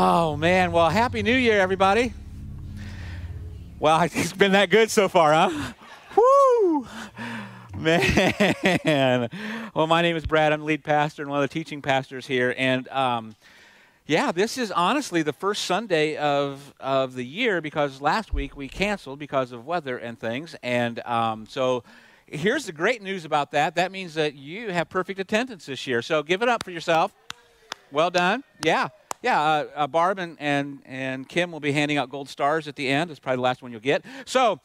Oh, man. Well, Happy New Year, everybody. Well, it's been that good so far, huh? Woo! Man. Well, my name is Brad. I'm the lead pastor and one of the teaching pastors here. And um, yeah, this is honestly the first Sunday of, of the year because last week we canceled because of weather and things. And um, so here's the great news about that that means that you have perfect attendance this year. So give it up for yourself. Well done. Yeah. Yeah, uh, uh, Barb and, and, and Kim will be handing out gold stars at the end. It's probably the last one you'll get. So,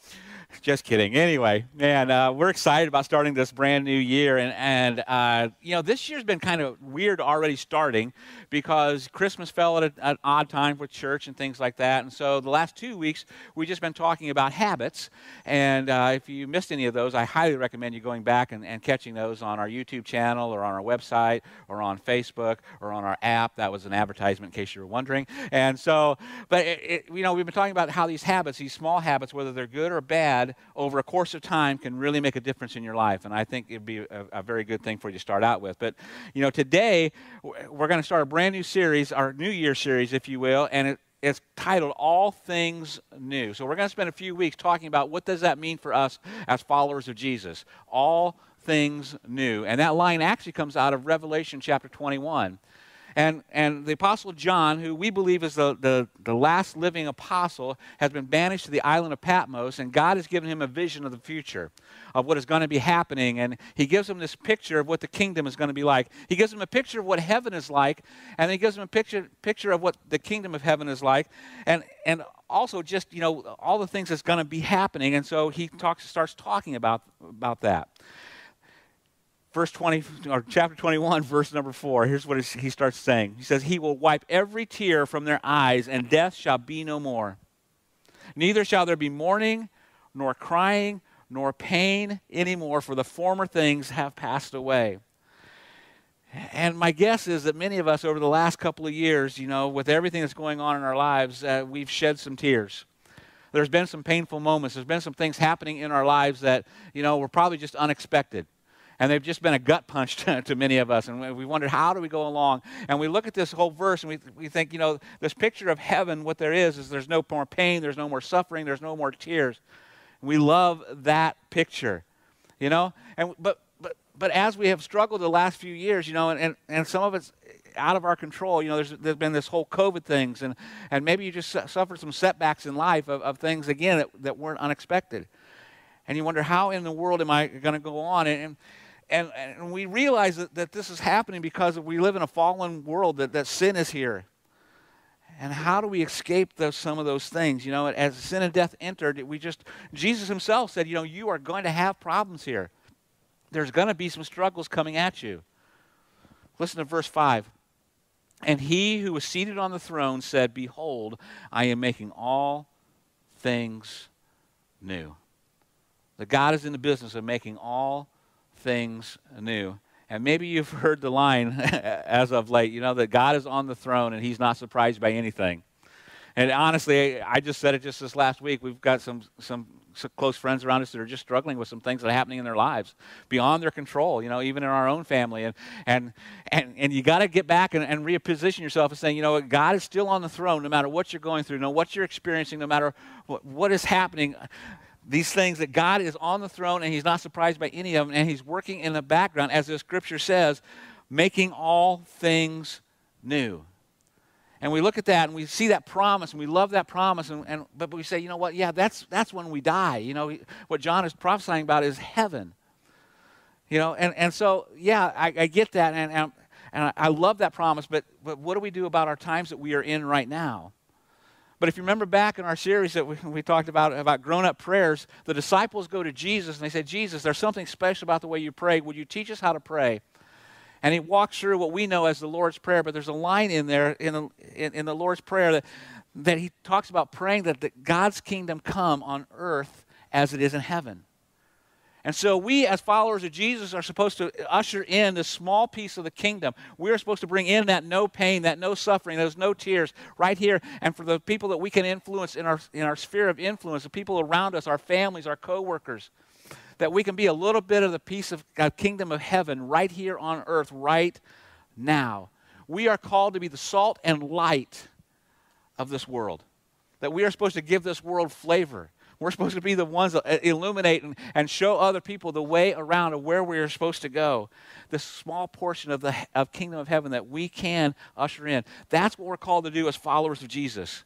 just kidding. Anyway, man, uh, we're excited about starting this brand new year. And, and uh, you know, this year's been kind of weird already starting because Christmas fell at an odd time for church and things like that. And so the last two weeks, we've just been talking about habits. And uh, if you missed any of those, I highly recommend you going back and, and catching those on our YouTube channel or on our website or on Facebook or on our app. That was an advertisement in case you were wondering. And so, but, it, it, you know, we've been talking about how these habits, these small habits, whether they're good or bad, over a course of time can really make a difference in your life. And I think it'd be a, a very good thing for you to start out with. But, you know, today we're going to start a brand new series, our New Year series, if you will, and it, it's titled all things new so we're going to spend a few weeks talking about what does that mean for us as followers of jesus all things new and that line actually comes out of revelation chapter 21 and, and the Apostle John, who we believe is the, the, the last living apostle, has been banished to the island of Patmos, and God has given him a vision of the future, of what is going to be happening. And he gives him this picture of what the kingdom is going to be like. He gives him a picture of what heaven is like, and he gives him a picture, picture of what the kingdom of heaven is like. And, and also just, you know, all the things that's going to be happening. And so he talks, starts talking about, about that verse 20 or chapter 21 verse number 4 here's what he starts saying. He says he will wipe every tear from their eyes and death shall be no more. Neither shall there be mourning nor crying nor pain anymore for the former things have passed away. And my guess is that many of us over the last couple of years you know with everything that's going on in our lives uh, we've shed some tears. There's been some painful moments. There's been some things happening in our lives that you know were probably just unexpected and they've just been a gut punch to, to, many of us. And we wondered, how do we go along? And we look at this whole verse and we, we think, you know, this picture of heaven, what there is, is there's no more pain, there's no more suffering, there's no more tears. We love that picture, you know? And, but, but, but as we have struggled the last few years, you know, and, and, and some of it's out of our control. You know, there's, there's been this whole COVID things, and, and maybe you just suffered some setbacks in life of, of things, again, that, that weren't unexpected. And you wonder, how in the world am I going to go on? And, and and, and we realize that, that this is happening because we live in a fallen world, that, that sin is here. And how do we escape those, some of those things? You know, as sin and death entered, we just, Jesus himself said, you know, you are going to have problems here. There's going to be some struggles coming at you. Listen to verse 5. And he who was seated on the throne said, Behold, I am making all things new. That God is in the business of making all things new. And maybe you've heard the line as of late, you know, that God is on the throne and he's not surprised by anything. And honestly, I just said it just this last week. We've got some, some, some close friends around us that are just struggling with some things that are happening in their lives beyond their control, you know, even in our own family. And, and, and, and you got to get back and, and reposition yourself and saying, you know, God is still on the throne no matter what you're going through, no matter what you're experiencing, no matter what, what is happening these things that God is on the throne and he's not surprised by any of them and he's working in the background as the scripture says making all things new. And we look at that and we see that promise and we love that promise and, and but we say you know what? Yeah that's that's when we die. You know what john is prophesying about is heaven. You know and, and so yeah i, I get that and, and, and I love that promise but, but what do we do about our times that we are in right now but if you remember back in our series that we, we talked about, about grown up prayers, the disciples go to Jesus and they say, Jesus, there's something special about the way you pray. Would you teach us how to pray? And he walks through what we know as the Lord's Prayer, but there's a line in there in the, in, in the Lord's Prayer that, that he talks about praying that the, God's kingdom come on earth as it is in heaven. And so we, as followers of Jesus, are supposed to usher in this small piece of the kingdom. We're supposed to bring in that no pain, that no suffering, those no tears right here. And for the people that we can influence in our, in our sphere of influence, the people around us, our families, our coworkers, that we can be a little bit of the piece of the kingdom of heaven right here on earth, right now. We are called to be the salt and light of this world, that we are supposed to give this world flavor. We're supposed to be the ones that illuminate and, and show other people the way around of where we are supposed to go. This small portion of the of kingdom of heaven that we can usher in. That's what we're called to do as followers of Jesus.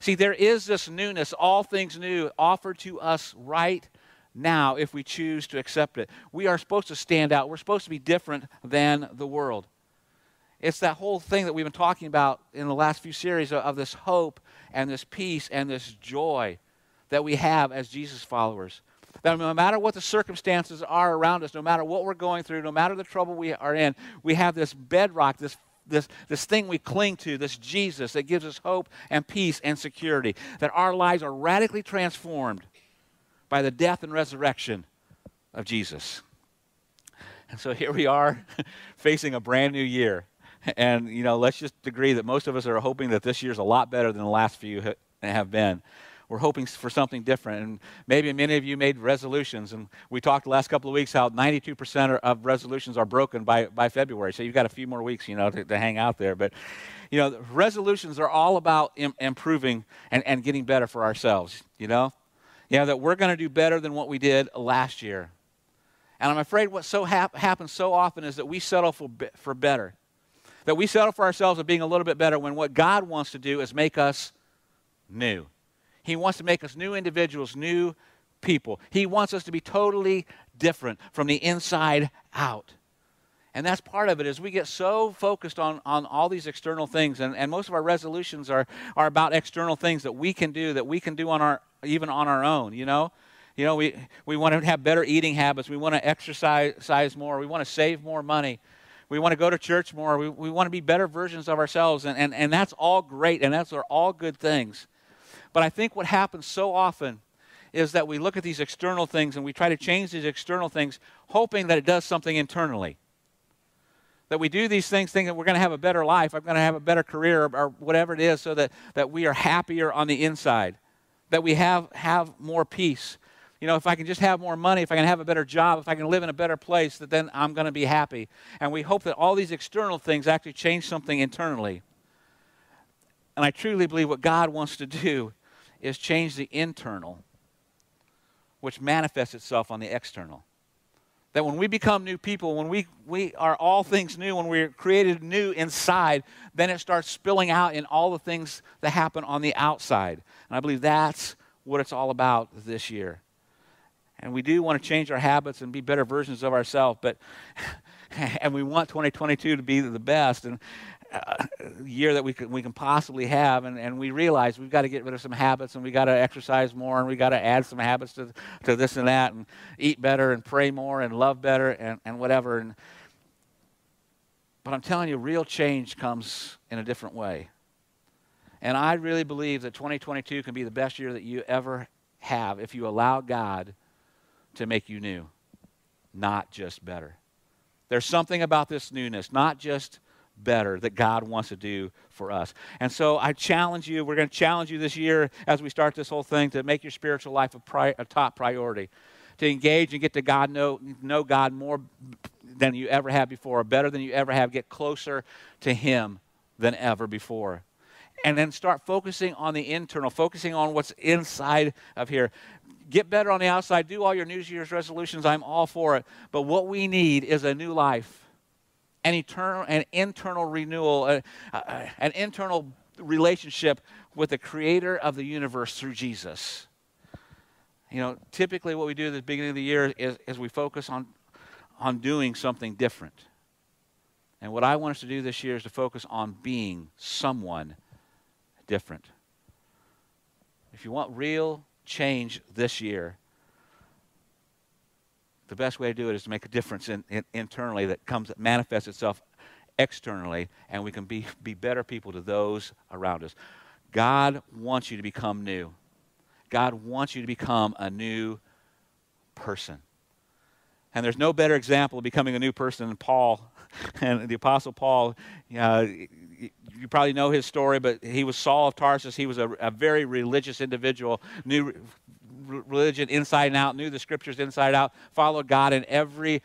See, there is this newness, all things new, offered to us right now if we choose to accept it. We are supposed to stand out. We're supposed to be different than the world. It's that whole thing that we've been talking about in the last few series of, of this hope and this peace and this joy that we have as Jesus followers. That no matter what the circumstances are around us, no matter what we're going through, no matter the trouble we are in, we have this bedrock, this, this, this thing we cling to, this Jesus that gives us hope and peace and security. That our lives are radically transformed by the death and resurrection of Jesus. And so here we are facing a brand new year. And, you know, let's just agree that most of us are hoping that this year's a lot better than the last few have been. We're hoping for something different. And maybe many of you made resolutions. And we talked the last couple of weeks how 92% of resolutions are broken by, by February. So you've got a few more weeks, you know, to, to hang out there. But, you know, resolutions are all about Im- improving and, and getting better for ourselves, you know? You know, that we're going to do better than what we did last year. And I'm afraid what so hap- happens so often is that we settle for, be- for better that we settle for ourselves of being a little bit better when what God wants to do is make us new. He wants to make us new individuals, new people. He wants us to be totally different from the inside out. And that's part of it is we get so focused on, on all these external things, and, and most of our resolutions are, are about external things that we can do, that we can do on our even on our own, you know? You know, we, we want to have better eating habits. We want to exercise more. We want to save more money we want to go to church more. We, we want to be better versions of ourselves. And, and, and that's all great, and that's are all good things. But I think what happens so often is that we look at these external things and we try to change these external things, hoping that it does something internally. That we do these things thinking that we're going to have a better life, I'm going to have a better career, or, or whatever it is, so that, that we are happier on the inside, that we have, have more peace, you know, if I can just have more money, if I can have a better job, if I can live in a better place, that then I'm going to be happy. And we hope that all these external things actually change something internally. And I truly believe what God wants to do is change the internal, which manifests itself on the external. That when we become new people, when we, we are all things new, when we're created new inside, then it starts spilling out in all the things that happen on the outside. And I believe that's what it's all about this year. And we do want to change our habits and be better versions of ourselves, but and we want 2022 to be the best and uh, year that we can, we can possibly have. And, and we realize we've got to get rid of some habits and we got to exercise more and we got to add some habits to, to this and that and eat better and pray more and love better and, and whatever. And, but I'm telling you, real change comes in a different way. And I really believe that 2022 can be the best year that you ever have if you allow God to make you new, not just better. There's something about this newness, not just better, that God wants to do for us. And so I challenge you, we're going to challenge you this year as we start this whole thing to make your spiritual life a, pri- a top priority, to engage and get to God, know, know God more than you ever have before, better than you ever have, get closer to Him than ever before and then start focusing on the internal, focusing on what's inside of here get better on the outside, do all your New Year's resolutions. I'm all for it. But what we need is a new life, an eternal, an internal renewal, a, a, an internal relationship with the Creator of the universe through Jesus. You know, typically what we do at the beginning of the year is, is we focus on, on doing something different. And what I want us to do this year is to focus on being someone different. If you want real change this year, the best way to do it is to make a difference in, in, internally that comes manifests itself externally, and we can be, be better people to those around us. God wants you to become new. God wants you to become a new person. And there's no better example of becoming a new person than Paul and the Apostle Paul. Uh, you probably know his story, but he was Saul of Tarsus. He was a, a very religious individual, knew religion inside and out, knew the scriptures inside out, followed God in every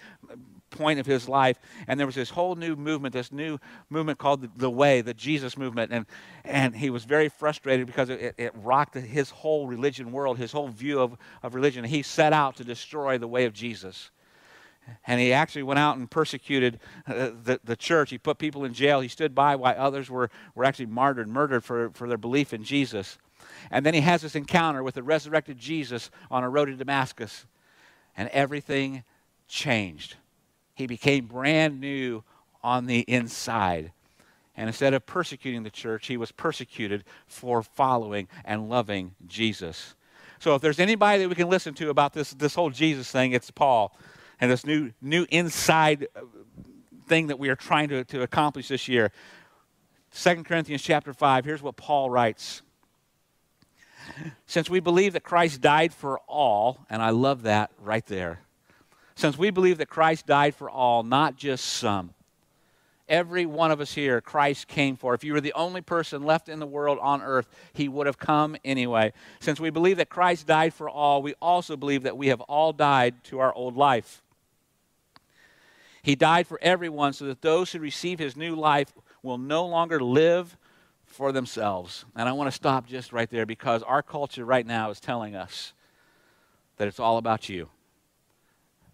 point of his life. And there was this whole new movement, this new movement called the, the Way, the Jesus movement. And, and he was very frustrated because it, it rocked his whole religion world, his whole view of, of religion. He set out to destroy the way of Jesus. And he actually went out and persecuted uh, the, the church. He put people in jail. He stood by while others were, were actually martyred, murdered for, for their belief in Jesus. And then he has this encounter with the resurrected Jesus on a road to Damascus. And everything changed. He became brand new on the inside. And instead of persecuting the church, he was persecuted for following and loving Jesus. So if there's anybody that we can listen to about this, this whole Jesus thing, it's Paul. And this new, new inside uh, thing that we are trying to, to accomplish this year. 2 Corinthians chapter 5, here's what Paul writes. Since we believe that Christ died for all, and I love that right there. Since we believe that Christ died for all, not just some. Every one of us here, Christ came for. If you were the only person left in the world on earth, he would have come anyway. Since we believe that Christ died for all, we also believe that we have all died to our old life. He died for everyone so that those who receive his new life will no longer live for themselves. And I want to stop just right there because our culture right now is telling us that it's all about you.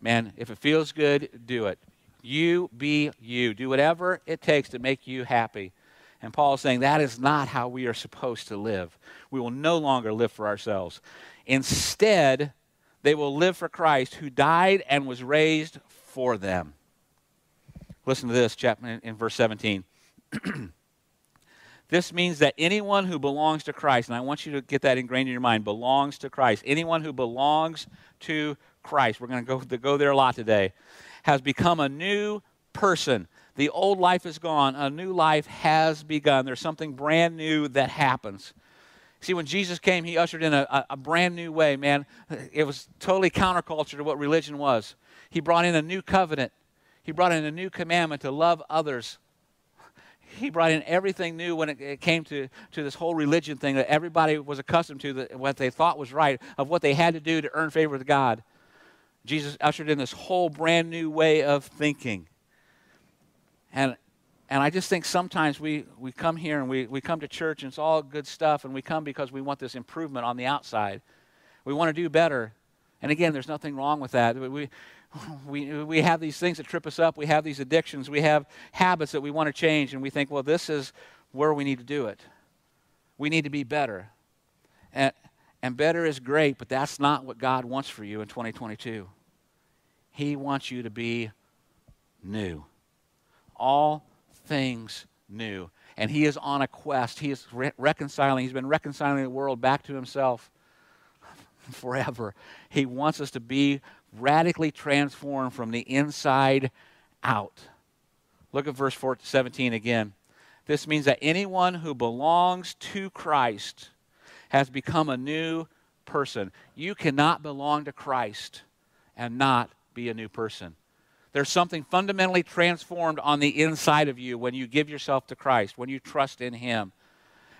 Man, if it feels good, do it. You be you. Do whatever it takes to make you happy. And Paul is saying that is not how we are supposed to live. We will no longer live for ourselves. Instead, they will live for Christ who died and was raised for them. Listen to this, chapter in verse 17. this means that anyone who belongs to Christ, and I want you to get that ingrained in your mind, belongs to Christ. Anyone who belongs to Christ, we're going to go, go there a lot today, has become a new person. The old life is gone, a new life has begun. There's something brand new that happens. See, when Jesus came, he ushered in a, a, brand new way, man. It was totally counterculture to what religion was. He brought in a new covenant, he brought in a new commandment to love others. He brought in everything new when it, it came to, to this whole religion thing that everybody was accustomed to, what they thought was right, of what they had to do to earn favor with God. Jesus ushered in this whole brand new way of thinking. And, and I just think sometimes we, we come here and we, we come to church and it's all good stuff, and we come because we want this improvement on the outside. We want to do better. And again, there's nothing wrong with that. We, we, we have these things that trip us up. We have these addictions. We have habits that we want to change, and we think, well, this is where we need to do it. We need to be better. And, and better is great, but that's not what God wants for you in 2022. He wants you to be new. All things new. And He is on a quest. He is re- reconciling. He's been reconciling the world back to Himself forever. He wants us to be radically transformed from the inside out. Look at verse 14, 17 again. This means that anyone who belongs to Christ has become a new person. You cannot belong to Christ and not be a new person. There's something fundamentally transformed on the inside of you when you give yourself to Christ, when you trust in Him.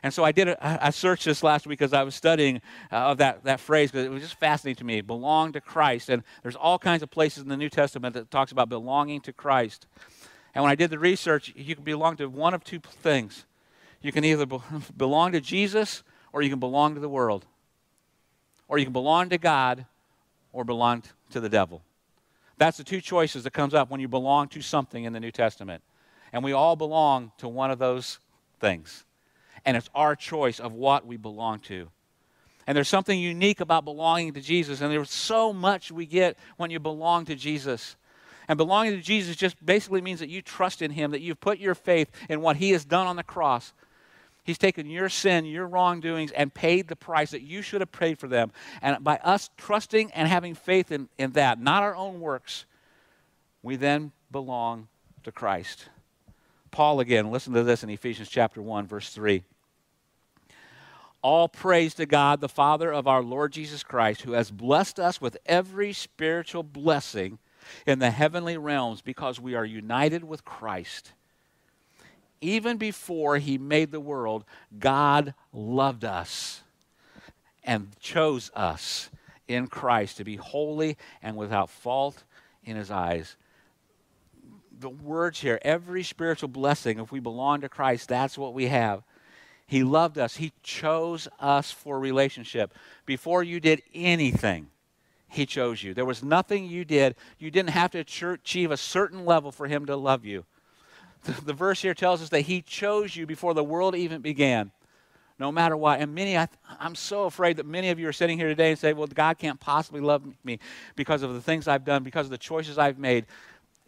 And so I did. A, I searched this last week as I was studying uh, that that phrase because it was just fascinating to me. Belong to Christ, and there's all kinds of places in the New Testament that talks about belonging to Christ. And when I did the research, you can belong to one of two things. You can either belong to Jesus or you can belong to the world. Or you can belong to God or belong to the devil. That's the two choices that comes up when you belong to something in the New Testament. And we all belong to one of those things. And it's our choice of what we belong to. And there's something unique about belonging to Jesus. And there's so much we get when you belong to Jesus. And belonging to Jesus just basically means that you trust in Him, that you've put your faith in what He has done on the cross, He's taken your sin, your wrongdoings, and paid the price that you should have paid for them. And by us trusting and having faith in, in that, not our own works, we then belong to Christ. Paul again, listen to this in Ephesians chapter 1, verse 3. All praise to God, the Father of our Lord Jesus Christ, who has blessed us with every spiritual blessing in the heavenly realms because we are united with Christ even before he made the world, God loved us and chose us in Christ to be holy and without fault in his eyes. The words here, every spiritual blessing, if we belong to Christ, that's what we have. He loved us. He chose us for relationship. Before you did anything, He chose you. There was nothing you did. You didn't have to achieve a certain level for Him to love you. The, the verse here tells us that He chose you before the world even began no matter what. And many, I, am so afraid that many of you are sitting here today and say, well, God can't possibly love me because of the things I've done, because of the choices I've made.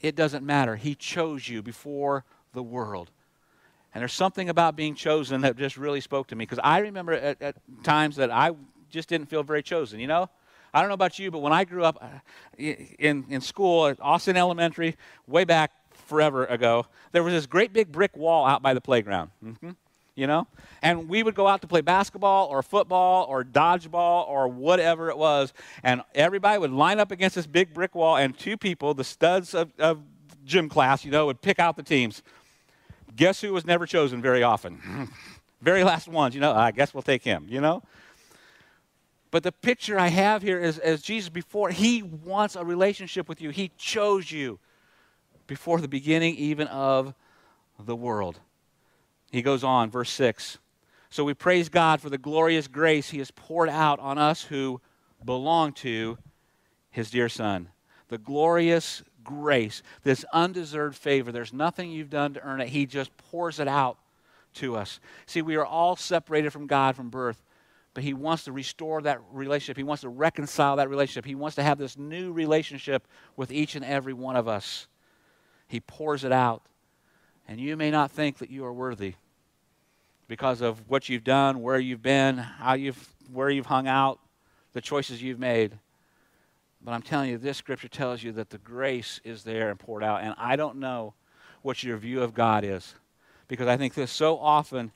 It doesn't matter. He chose you before the world. And there's something about being chosen that just really spoke to me because I remember at, at, times that I just didn't feel very chosen, you know? I don't know about you, but when I grew up uh, in, in school at Austin Elementary, way back forever ago, there was this great big brick wall out by the playground. Mm-hmm you know? And we would go out to play basketball or football or dodgeball or whatever it was, and everybody would line up against this big brick wall, and two people, the studs of, of gym class, you know, would pick out the teams. Guess who was never chosen very often? very last ones, you know, I guess we'll take him, you know? But the picture I have here is as Jesus before, he wants a relationship with you. He chose you before the beginning even of the world. He goes on, verse 6. So we praise God for the glorious grace he has poured out on us who belong to his dear Son. The glorious grace, this undeserved favor. There's nothing you've done to earn it. He just pours it out to us. See, we are all separated from God from birth, but He wants to restore that relationship. He wants to reconcile that relationship. He wants to have this new relationship with each and every one of us. He pours it out. And you may not think that you are worthy because of what you've done, where you've been, how you've, where you've hung out, the choices you've made. But I'm telling you, this scripture tells you that the grace is there and poured out. And I don't know what your view of God is because I think this so often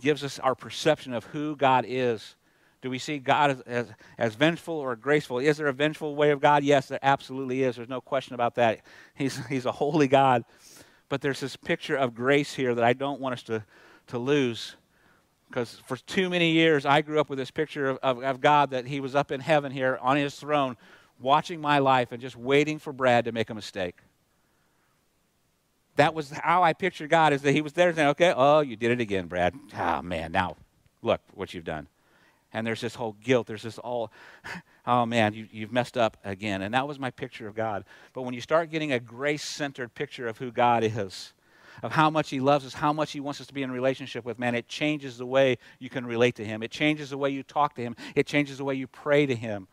gives us our perception of who God is. Do we see God as, as, as, vengeful or graceful? Is there a vengeful way of God? Yes, there absolutely is. There's no question about that. He's, he's a holy God. But there's this picture of grace here that I don't want us to, to lose. Because for too many years, I grew up with this picture of, of, of God that He was up in heaven here on His throne, watching my life and just waiting for Brad to make a mistake. That was how I pictured God, is that He was there saying, okay, oh, you did it again, Brad. Ah, man, now look what you've done. And there's this whole guilt. There's this all, oh man, you, you've messed up again. And that was my picture of God. But when you start getting a grace centered picture of who God is, of how much He loves us, how much He wants us to be in relationship with, man, it changes the way you can relate to Him. It changes the way you talk to Him. It changes the way you pray to Him.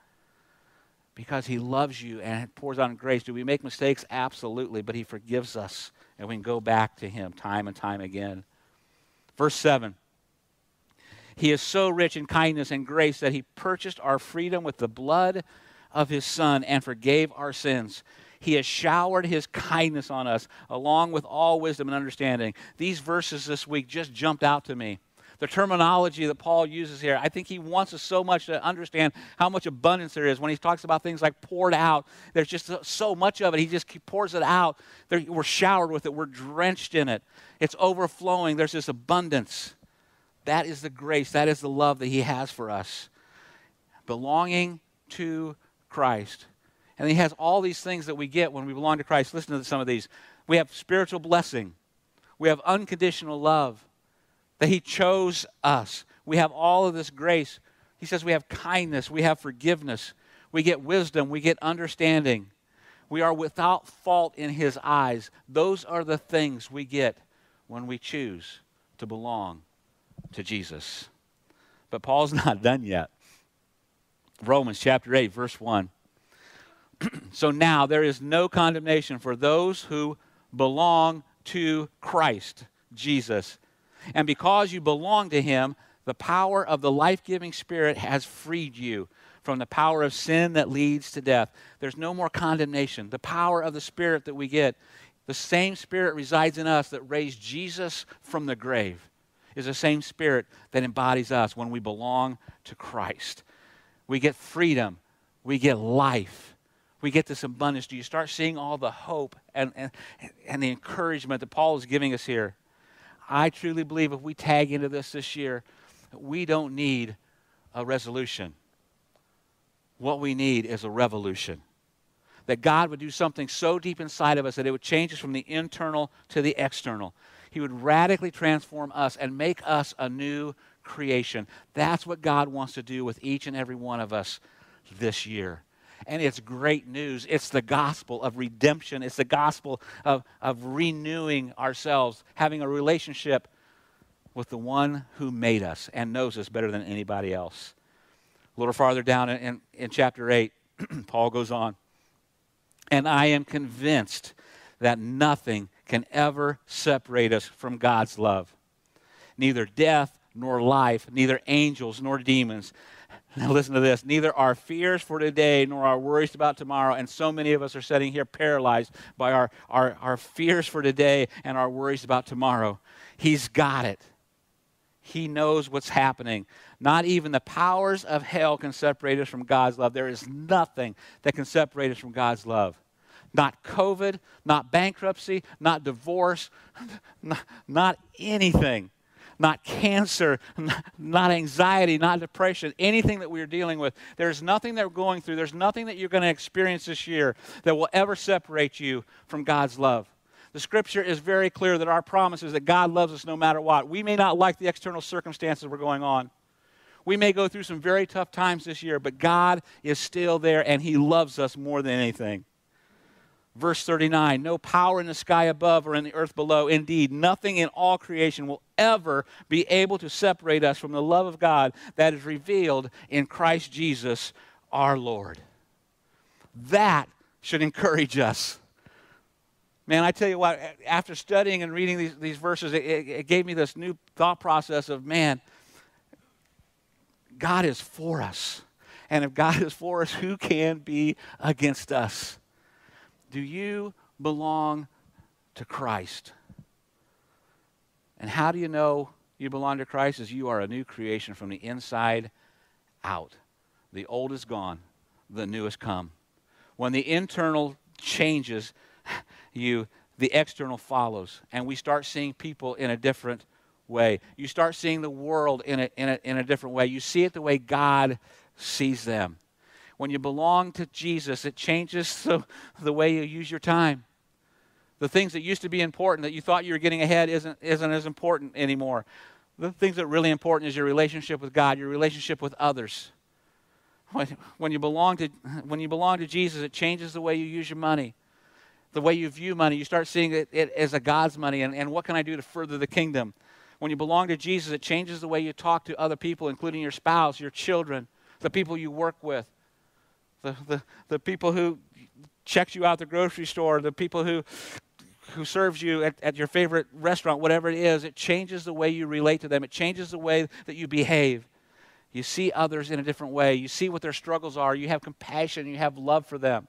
Because He loves you and pours out grace. Do we make mistakes? Absolutely. But He forgives us and we can go back to Him time and time again. Verse 7 he is so rich in kindness and grace that he purchased our freedom with the blood of his Son and forgave our sins. He has showered his kindness on us, along with all wisdom and understanding. These verses this week just jumped out to me. The terminology that Paul uses here, I think he wants us so much to understand how much abundance there is. When he talks about things like poured out, there's just so much of it. He just pours it out. We're showered with it, we're drenched in it. It's overflowing. There's this abundance. That is the grace, that is the love that He has for us. Belonging to Christ. And He has all these things that we get when we belong to Christ. Listen to some of these. We have spiritual blessing, we have unconditional love, that He chose us. We have all of this grace. He says we have kindness, we have forgiveness, we get wisdom, we get understanding. We are without fault in His eyes. Those are the things we get when we choose to belong to Jesus. But Paul's not done yet. Romans chapter 8, verse 1. so now there is no condemnation for those who belong to Christ Jesus. And because you belong to him, the power of the life giving Spirit has freed you from the power of sin that leads to death. There's no more condemnation. The power of the Spirit that we get, the same Spirit resides in us that raised Jesus from the grave is the same Spirit that embodies us when we belong to Christ. We get freedom, we get life, we get this abundance. Do you start seeing all the hope and, and, and the encouragement that Paul is giving us here? I truly believe if we tag into this this year, we don't need a resolution. What we need is a revolution. that God would do something so deep inside of us that it would change us from the internal to the external. He would radically transform us and make us a new creation. That's what God wants to do with each and every one of us this year. And it's great news. It's the gospel of redemption, it's the gospel of, of renewing ourselves, having a relationship with the one who made us and knows us better than anybody else. A little farther down in, in, in chapter 8, Paul goes on. And I am convinced that nothing can ever separate us from God's love. Neither death nor life, neither angels nor demons. Now, listen to this. Neither our fears for today nor our worries about tomorrow. And so many of us are sitting here paralyzed by our, our, our fears for today and our worries about tomorrow. He's got it. He knows what's happening. Not even the powers of hell can separate us from God's love. There is nothing that can separate us from God's love. Not COVID, not bankruptcy, not divorce, not, not anything. Not cancer, not anxiety, not depression, anything that we're dealing with. There's nothing that we're going through, there's nothing that you're going to experience this year that will ever separate you from God's love. The scripture is very clear that our promise is that God loves us no matter what. We may not like the external circumstances we're going on. We may go through some very tough times this year, but God is still there and He loves us more than anything. Verse 39 No power in the sky above or in the earth below. Indeed, nothing in all creation will ever be able to separate us from the love of God that is revealed in Christ Jesus our Lord. That should encourage us. Man, I tell you what, after studying and reading these, these verses, it, it gave me this new thought process of man, God is for us. And if God is for us, who can be against us? Do you belong to Christ? And how do you know you belong to Christ? Is you are a new creation from the inside out. The old is gone, the new has come. When the internal changes, you, the external follows. And we start seeing people in a different way. You start seeing the world in a, in a, in a different way. You see it the way God sees them. When you belong to Jesus, it changes the, the way you use your time. The things that used to be important that you thought you were getting ahead isn't, isn't as important anymore. The things that are really important is your relationship with God, your relationship with others. When, when, you belong to, when you belong to Jesus, it changes the way you use your money the way you view money. You start seeing it, it as a God's money and, and what can I do to further the kingdom? When you belong to Jesus, it changes the way you talk to other people, including your spouse, your children, the people you work with, the, the, the people who checks you out the grocery store, the people who who serves you at, at your favorite restaurant, whatever it is, it changes the way you relate to them. It changes the way that you behave. You see others in a different way. You see what their struggles are. You have compassion. You have love for them.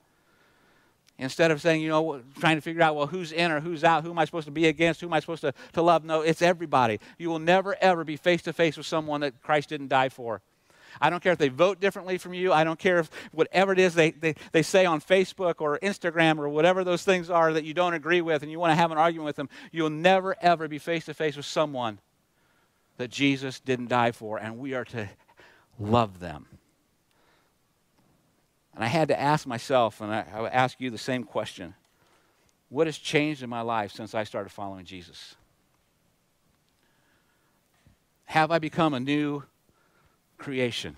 Instead of saying, you know, trying to figure out, well, who's in or who's out, who am I supposed to be against, who am I supposed to, to love? No, it's everybody. You will never, ever be face to face with someone that Christ didn't die for. I don't care if they vote differently from you. I don't care if whatever it is they, they, they say on Facebook or Instagram or whatever those things are that you don't agree with and you want to have an argument with them. You'll never, ever be face to face with someone that Jesus didn't die for, and we are to love them. And I had to ask myself, and I, I would ask you the same question What has changed in my life since I started following Jesus? Have I become a new creation?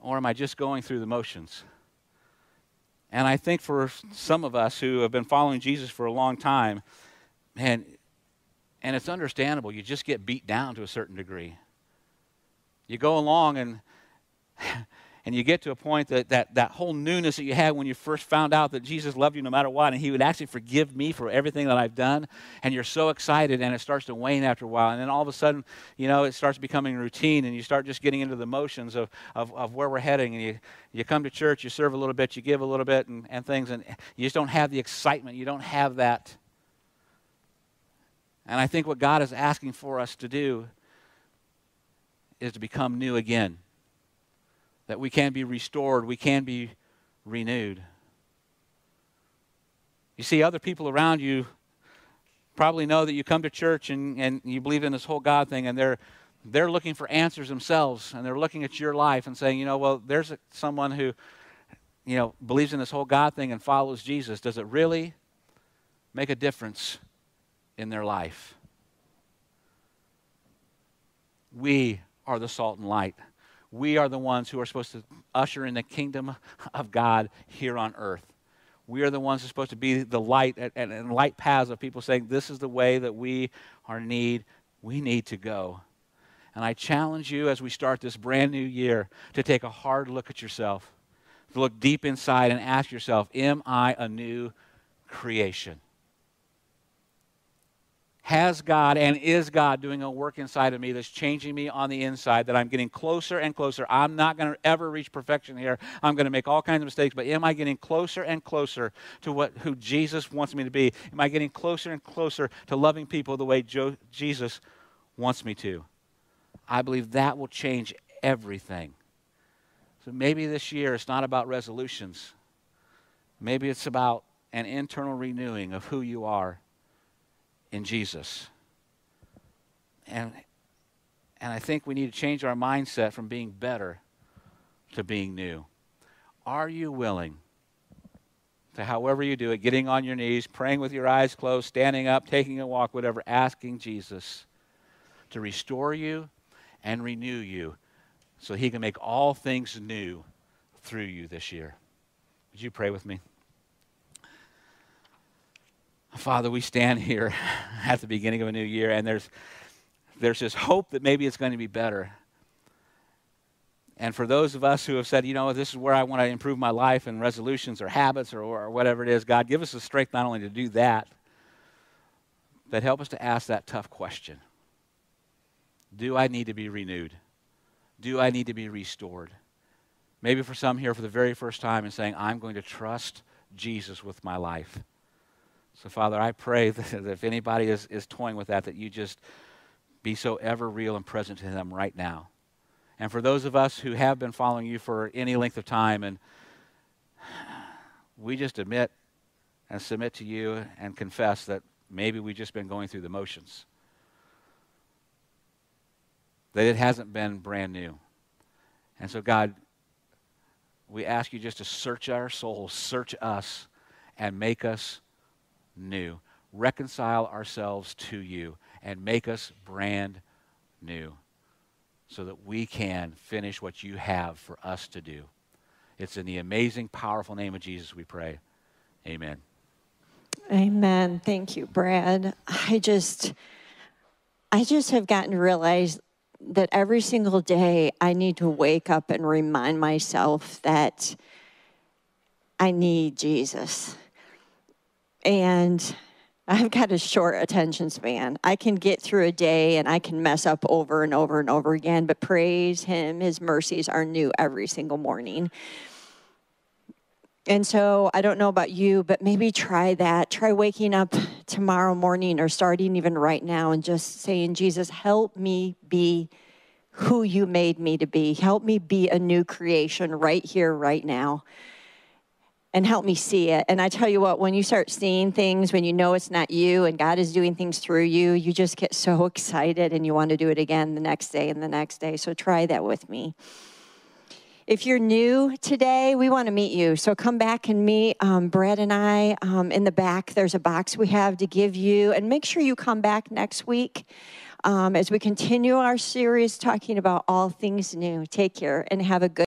Or am I just going through the motions? And I think for some of us who have been following Jesus for a long time, man, and it's understandable, you just get beat down to a certain degree. You go along and and you get to a point that, that that whole newness that you had when you first found out that Jesus loved you no matter what, and He would actually forgive me for everything that I've done, and you're so excited, and it starts to wane after a while, and then all of a sudden, you know, it starts becoming routine, and you start just getting into the motions of, of, of where we're heading, and you, you come to church, you serve a little bit, you give a little bit, and, and things, and you just don't have the excitement, you don't have that. And I think what God is asking for us to do is to become new again that we can be restored, we can be renewed. You see, other people around you probably know that you come to church and, and you believe in this whole God thing, and they're they're looking for answers themselves, and they're looking at your life and saying, you know, well, there's a, someone who, you know, believes in this whole God thing and follows Jesus, does it really make a difference in their life? We are the salt and light. We are the ones who are supposed to usher in the kingdom of God here on earth. We are the ones who are supposed to be the light and, light paths of people saying, This is the way that we are need, we need to go. And I challenge you as we start this brand new year to take a hard look at yourself, to look deep inside and ask yourself, Am I a new creation? Has God and is God doing a work inside of me that's changing me on the inside, that I'm getting closer and closer. I'm not going to ever reach perfection here. I'm going to make all kinds of mistakes, but am I getting closer and closer to what who Jesus wants me to be? Am I getting closer and closer to loving people the way jo- Jesus wants me to? I believe that will change everything. So maybe this year it's not about resolutions. Maybe it's about an internal renewing of who you are in Jesus. And, and I think we need to change our mindset from being better to being new. Are you willing to, however you do it, getting on your knees, praying with your eyes closed, standing up, taking a walk, whatever, asking Jesus to restore you and renew you so he can make all things new through you this year? Would you pray with me? Father, we stand here at the beginning of a new year, and there's, there's this hope that maybe it's going to be better. And for those of us who have said, you know, this is where I want to improve my life and resolutions or habits or, or whatever it is, God, give us the strength not only to do that, but help us to ask that tough question Do I need to be renewed? Do I need to be restored? Maybe for some here for the very first time and saying, I'm going to trust Jesus with my life. So, Father, I pray that if anybody is, is toying with that, that you just be so ever real and present to them right now. And for those of us who have been following you for any length of time, and we just admit and submit to you and confess that maybe we've just been going through the motions, that it hasn't been brand new. And so, God, we ask you just to search our souls, search us, and make us new. Reconcile ourselves to you and make us brand new so that we can finish what you have for us to do. It's in the amazing, powerful name of Jesus we pray. Amen. Amen. Thank you, Brad. I just I just have gotten to realize that every single day I need to wake up and remind myself that I need Jesus. And I've got a short attention span. I can get through a day and I can mess up over and over and over again, but praise Him, His mercies are new every single morning. And so I don't know about you, but maybe try that. Try waking up tomorrow morning or starting even right now and just saying, Jesus, help me be who you made me to be. Help me be a new creation right here, right now and help me see it. And I tell you what, when you start seeing things, when you know it's not you and God is doing things through you, you just get so excited and you want to do it again the next day and the next day. So try that with me. If you're new today, we want to meet you. So come back and meet um, Brad and I um, in the back. There's a box we have to give you. And make sure you come back next week um, as we continue our series talking about all things new. Take care and have a good